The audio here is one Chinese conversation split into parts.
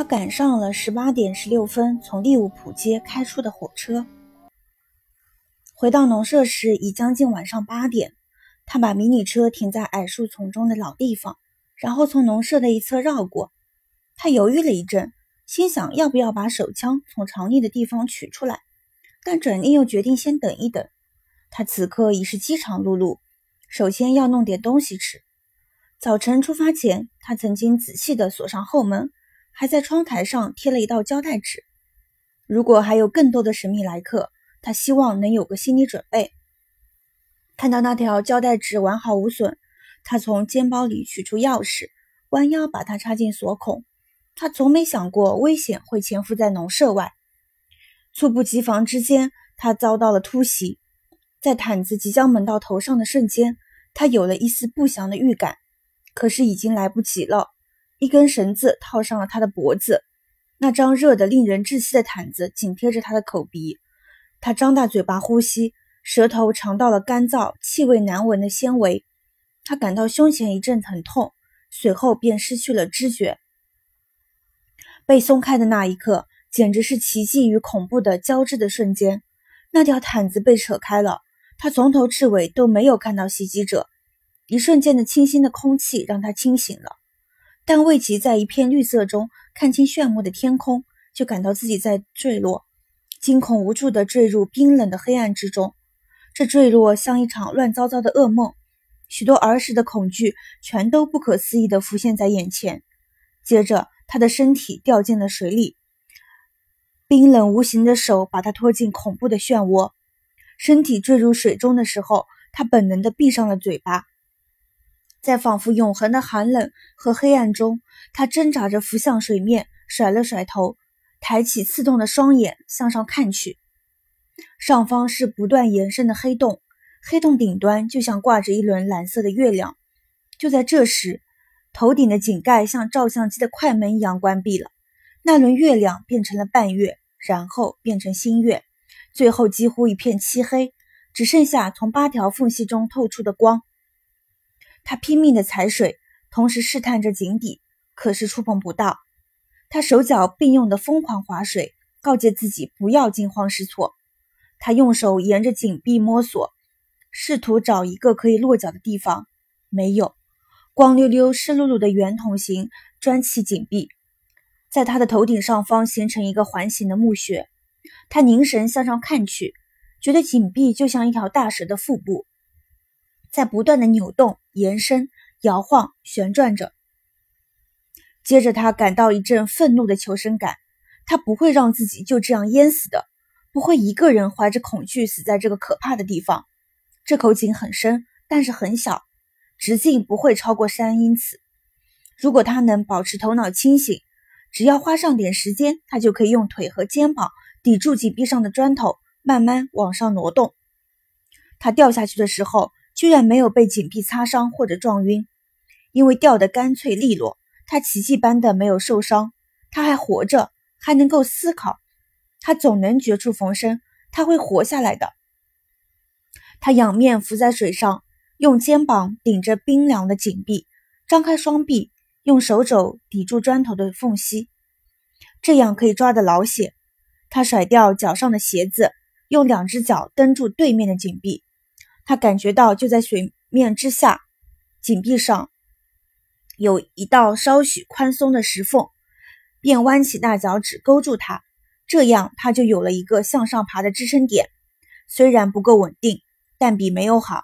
他赶上了十八点十六分从利物浦街开出的火车。回到农舍时已将近晚上八点。他把迷你车停在矮树丛中的老地方，然后从农舍的一侧绕过。他犹豫了一阵，心想要不要把手枪从藏匿的地方取出来，但转念又决定先等一等。他此刻已是饥肠辘辘，首先要弄点东西吃。早晨出发前，他曾经仔细地锁上后门。还在窗台上贴了一道胶带纸。如果还有更多的神秘来客，他希望能有个心理准备。看到那条胶带纸完好无损，他从肩包里取出钥匙，弯腰把它插进锁孔。他从没想过危险会潜伏在农舍外。猝不及防之间，他遭到了突袭。在毯子即将蒙到头上的瞬间，他有了一丝不祥的预感，可是已经来不及了。一根绳子套上了他的脖子，那张热得令人窒息的毯子紧贴着他的口鼻。他张大嘴巴呼吸，舌头尝到了干燥、气味难闻的纤维。他感到胸前一阵疼痛，随后便失去了知觉。被松开的那一刻，简直是奇迹与恐怖的交织的瞬间。那条毯子被扯开了，他从头至尾都没有看到袭击者。一瞬间的清新的空气让他清醒了。但未及在一片绿色中看清炫目的天空，就感到自己在坠落，惊恐无助地坠入冰冷的黑暗之中。这坠落像一场乱糟糟的噩梦，许多儿时的恐惧全都不可思议地浮现在眼前。接着，他的身体掉进了水里，冰冷无形的手把他拖进恐怖的漩涡。身体坠入水中的时候，他本能地闭上了嘴巴。在仿佛永恒的寒冷和黑暗中，他挣扎着浮向水面，甩了甩头，抬起刺痛的双眼向上看去。上方是不断延伸的黑洞，黑洞顶端就像挂着一轮蓝色的月亮。就在这时，头顶的井盖像照相机的快门一样关闭了，那轮月亮变成了半月，然后变成新月，最后几乎一片漆黑，只剩下从八条缝隙中透出的光。他拼命地踩水，同时试探着井底，可是触碰不到。他手脚并用的疯狂划水，告诫自己不要惊慌失措。他用手沿着井壁摸索，试图找一个可以落脚的地方，没有。光溜溜、湿漉漉的圆筒形砖砌井壁，在他的头顶上方形成一个环形的墓穴。他凝神向上看去，觉得井壁就像一条大蛇的腹部。在不断的扭动、延伸、摇晃、旋转着。接着，他感到一阵愤怒的求生感。他不会让自己就这样淹死的，不会一个人怀着恐惧死在这个可怕的地方。这口井很深，但是很小，直径不会超过三英尺。如果他能保持头脑清醒，只要花上点时间，他就可以用腿和肩膀抵住井壁上的砖头，慢慢往上挪动。他掉下去的时候。居然没有被井壁擦伤或者撞晕，因为掉得干脆利落。他奇迹般的没有受伤，他还活着，还能够思考。他总能绝处逢生，他会活下来的。他仰面浮在水上，用肩膀顶着冰凉的井壁，张开双臂，用手肘抵住砖头的缝隙，这样可以抓得牢些。他甩掉脚上的鞋子，用两只脚蹬住对面的井壁。他感觉到，就在水面之下，井壁上有一道稍许宽松的石缝，便弯起大脚趾勾住它，这样他就有了一个向上爬的支撑点。虽然不够稳定，但比没有好。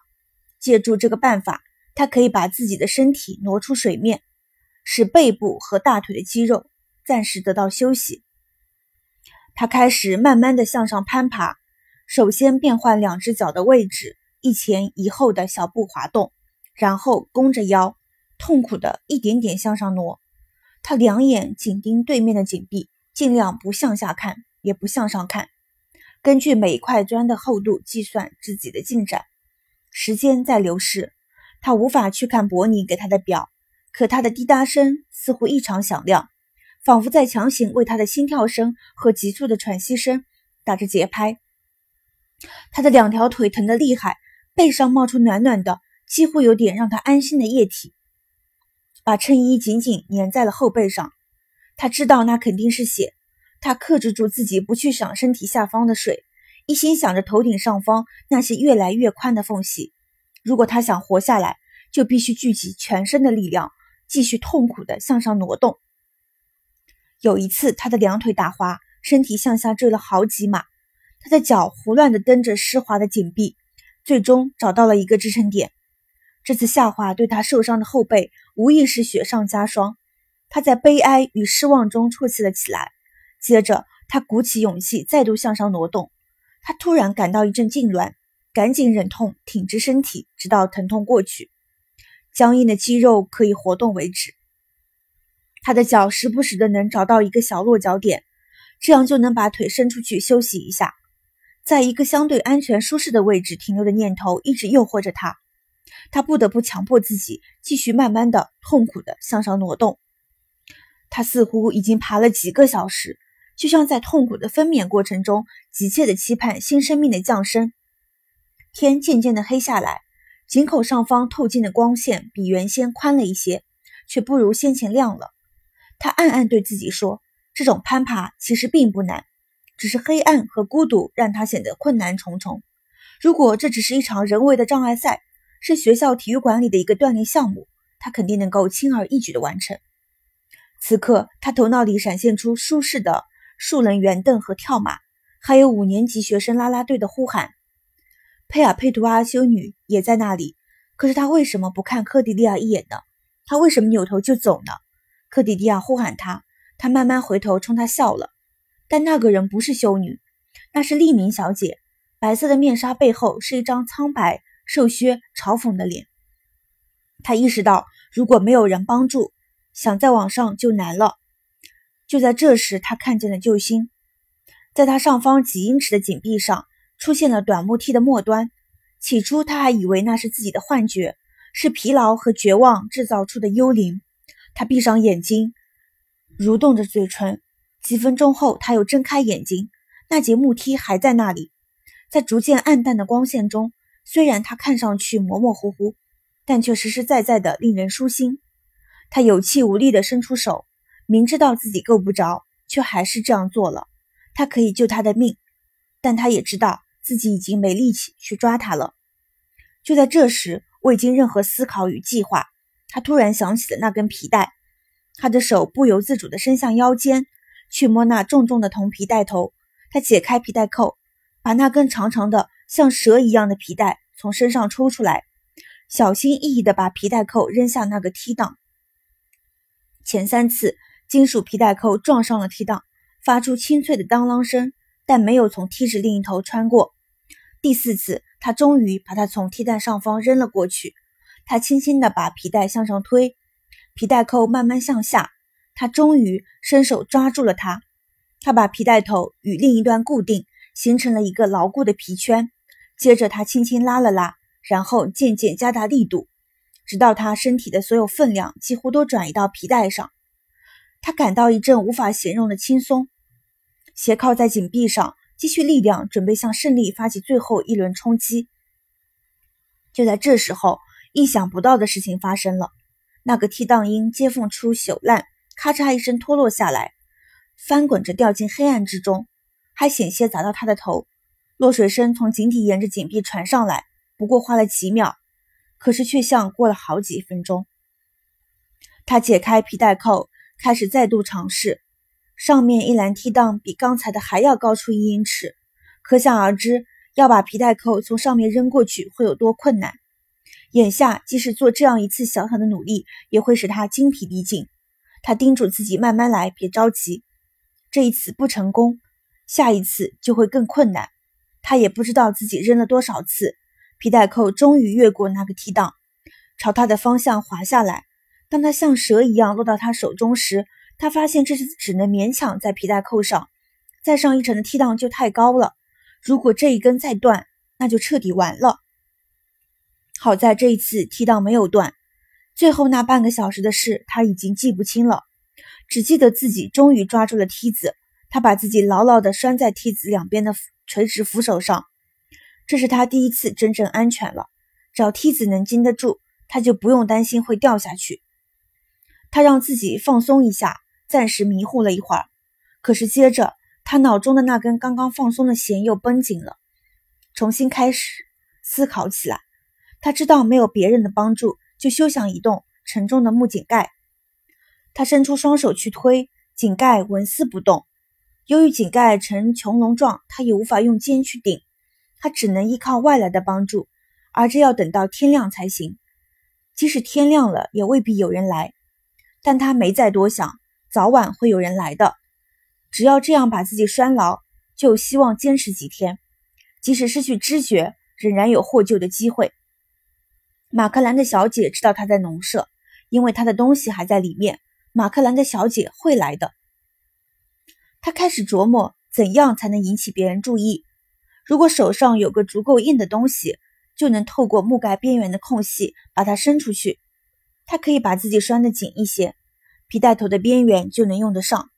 借助这个办法，他可以把自己的身体挪出水面，使背部和大腿的肌肉暂时得到休息。他开始慢慢的向上攀爬，首先变换两只脚的位置。一前一后的小步滑动，然后弓着腰，痛苦的一点点向上挪。他两眼紧盯对面的井壁，尽量不向下看，也不向上看。根据每块砖的厚度计算自己的进展。时间在流逝，他无法去看伯尼给他的表，可他的滴答声似乎异常响亮，仿佛在强行为他的心跳声和急促的喘息声打着节拍。他的两条腿疼得厉害。背上冒出暖暖的，几乎有点让他安心的液体，把衬衣紧紧粘在了后背上。他知道那肯定是血。他克制住自己，不去想身体下方的水，一心想着头顶上方那些越来越宽的缝隙。如果他想活下来，就必须聚集全身的力量，继续痛苦地向上挪动。有一次，他的两腿打滑，身体向下坠了好几码，他的脚胡乱地蹬着湿滑的井壁，最终找到了一个支撑点。这次下滑对他受伤的后背无疑是雪上加霜。他在悲哀与失望中啜泣了起来。接着，他鼓起勇气再度向上挪动。他突然感到一阵痉挛，赶紧忍痛挺直身体，直到疼痛过去，僵硬的肌肉可以活动为止。他的脚时不时的能找到一个小落脚点，这样就能把腿伸出去休息一下，在一个相对安全舒适的位置停留的念头一直诱惑着他。他不得不强迫自己继续慢慢的、痛苦的向上挪动。他似乎已经爬了几个小时，就像在痛苦的分娩过程中急切的期盼新生命的降生。天渐渐的黑下来，井口上方透进的光线比原先宽了一些，却不如先前亮了。他暗暗对自己说：“这种攀爬其实并不难，只是黑暗和孤独让他显得困难重重。如果这只是一场人为的障碍赛，是学校体育馆里的一个锻炼项目，他肯定能够轻而易举的完成。”此刻，他头脑里闪现出舒适的树人圆凳和跳马，还有五年级学生啦啦队的呼喊。佩尔佩图阿修女也在那里，可是他为什么不看科迪利亚一眼呢？他为什么扭头就走呢？科迪利亚呼喊他，他慢慢回头冲他笑了。但那个人不是修女，那是利明小姐。白色的面纱背后是一张苍白、瘦削、嘲讽的脸。他意识到，如果没有人帮助，想再往上就难了。就在这时，他看见了救星，在他上方几英尺的井壁上出现了短木梯的末端。起初，他还以为那是自己的幻觉，是疲劳和绝望制造出的幽灵。他闭上眼睛，蠕动着嘴唇。几分钟后，他又睁开眼睛，那节木梯还在那里。在逐渐暗淡的光线中，虽然他看上去模模糊糊，但却实实在在的令人舒心。他有气无力地伸出手，明知道自己够不着，却还是这样做了。他可以救他的命，但他也知道自己已经没力气去抓他了。就在这时，未经任何思考与计划，他突然想起了那根皮带。他的手不由自主地伸向腰间，去摸那重重的铜皮带头。他解开皮带扣，把那根长长的像蛇一样的皮带从身上抽出来，小心翼翼地把皮带扣扔下那个梯档。前三次，金属皮带扣撞上了梯档，发出清脆的当啷声，但没有从梯子另一头穿过。第四次，他终于把它从梯带上方扔了过去。他轻轻地把皮带向上推，皮带扣慢慢向下。他终于伸手抓住了它。他把皮带头与另一端固定，形成了一个牢固的皮圈。接着，他轻轻拉了拉，然后渐渐加大力度。直到他身体的所有分量几乎都转移到皮带上，他感到一阵无法形容的轻松，斜靠在井壁上，积蓄力量，准备向胜利发起最后一轮冲击。就在这时候，意想不到的事情发生了，那个梯档因接缝处朽烂，咔嚓一声脱落下来，翻滚着掉进黑暗之中，还险些砸到他的头。落水声从井底沿着井壁传上来，不过花了几秒。可是却像过了好几分钟。他解开皮带扣，开始再度尝试。上面一栏梯档比刚才的还要高出一英尺，可想而知，要把皮带扣从上面扔过去会有多困难。眼下，即使做这样一次小小的努力，也会使他精疲力尽。他叮嘱自己慢慢来，别着急。这一次不成功，下一次就会更困难。他也不知道自己扔了多少次。皮带扣终于越过那个梯档，朝他的方向滑下来。当他像蛇一样落到他手中时，他发现这是只能勉强在皮带扣上。再上一层的梯档就太高了，如果这一根再断，那就彻底完了。好在这一次梯档没有断。最后那半个小时的事他已经记不清了，只记得自己终于抓住了梯子。他把自己牢牢地拴在梯子两边的垂直扶手上。这是他第一次真正安全了，只要梯子能经得住，他就不用担心会掉下去。他让自己放松一下，暂时迷糊了一会儿，可是接着他脑中的那根刚刚放松的弦又绷紧了，重新开始思考起来。他知道没有别人的帮助，就休想移动沉重的木井盖。他伸出双手去推，井盖纹丝不动。由于井盖呈穹隆状，他也无法用肩去顶，他只能依靠外来的帮助，而这要等到天亮才行。即使天亮了，也未必有人来。但他没再多想，早晚会有人来的。只要这样把自己拴牢，就有希望坚持几天。即使失去知觉，仍然有获救的机会。马克兰的小姐知道他在农舍，因为他的东西还在里面。马克兰的小姐会来的。他开始琢磨怎样才能引起别人注意。如果手上有个足够硬的东西。就能透过木盖边缘的空隙把它伸出去。他可以把自己拴得紧一些，皮带头的边缘就能用得上。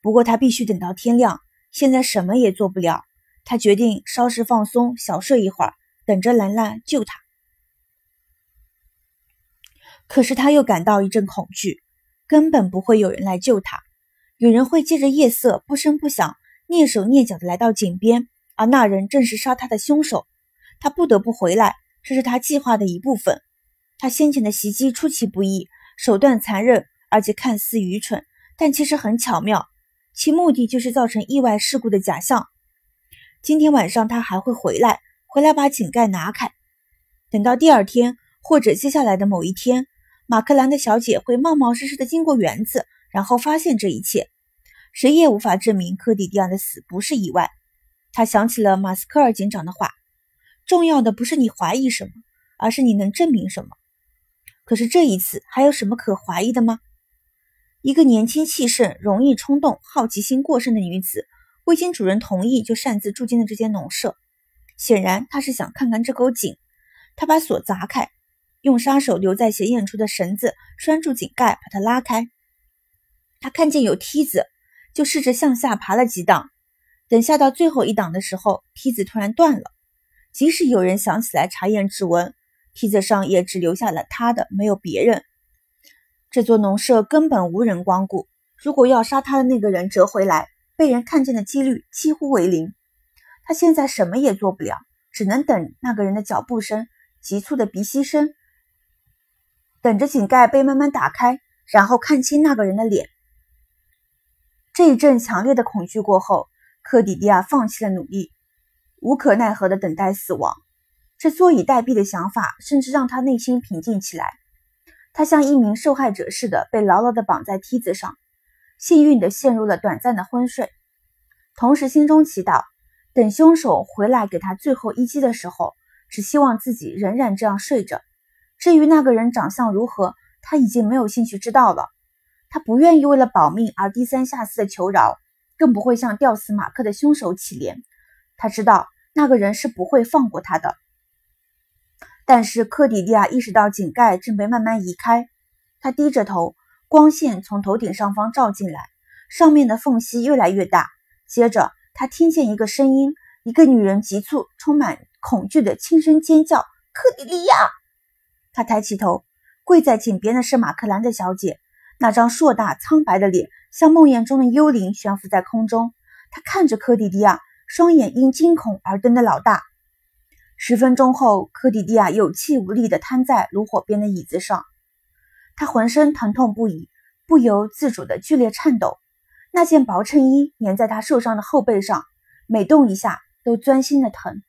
不过他必须等到天亮，现在什么也做不了。他决定稍事放松，小睡一会儿，等着兰兰救他。可是他又感到一阵恐惧，根本不会有人来救他。有人会借着夜色不声不响、蹑手蹑脚地来到井边，而那人正是杀他的凶手。他不得不回来，这是他计划的一部分。他先前的袭击出其不意，手段残忍，而且看似愚蠢，但其实很巧妙。其目的就是造成意外事故的假象。今天晚上他还会回来，回来把井盖拿开。等到第二天或者接下来的某一天，马克兰的小姐会冒冒失失地经过园子，然后发现这一切。谁也无法证明科迪迪亚的死不是意外。他想起了马斯克尔警长的话。重要的不是你怀疑什么，而是你能证明什么。可是这一次还有什么可怀疑的吗？一个年轻气盛、容易冲动、好奇心过剩的女子，未经主人同意就擅自住进了这间农舍。显然，她是想看看这口井。她把锁砸开，用杀手留在显眼处的绳子拴住井盖，把它拉开。他看见有梯子，就试着向下爬了几档。等下到最后一档的时候，梯子突然断了。即使有人想起来查验指纹，梯子上也只留下了他的，没有别人。这座农舍根本无人光顾。如果要杀他的那个人折回来，被人看见的几率几乎为零。他现在什么也做不了，只能等那个人的脚步声、急促的鼻息声，等着井盖被慢慢打开，然后看清那个人的脸。这一阵强烈的恐惧过后，科迪迪亚放弃了努力。无可奈何的等待死亡，这坐以待毙的想法甚至让他内心平静起来。他像一名受害者似的被牢牢地绑在梯子上，幸运地陷入了短暂的昏睡，同时心中祈祷，等凶手回来给他最后一击的时候，只希望自己仍然这样睡着。至于那个人长相如何，他已经没有兴趣知道了。他不愿意为了保命而低三下四的求饶，更不会向吊死马克的凶手乞怜。他知道。那个人是不会放过他的。但是科迪利亚意识到井盖正被慢慢移开，他低着头，光线从头顶上方照进来，上面的缝隙越来越大。接着，他听见一个声音，一个女人急促、充满恐惧的轻声尖叫：“科迪利亚！”他抬起头，跪在井边的是马克兰的小姐，那张硕大苍白的脸像梦魇中的幽灵悬浮在空中。他看着科迪迪亚。双眼因惊恐而瞪得老大。十分钟后，科迪迪亚有气无力地瘫在炉火边的椅子上，他浑身疼痛不已，不由自主地剧烈颤抖。那件薄衬衣粘在他受伤的后背上，每动一下都钻心的疼。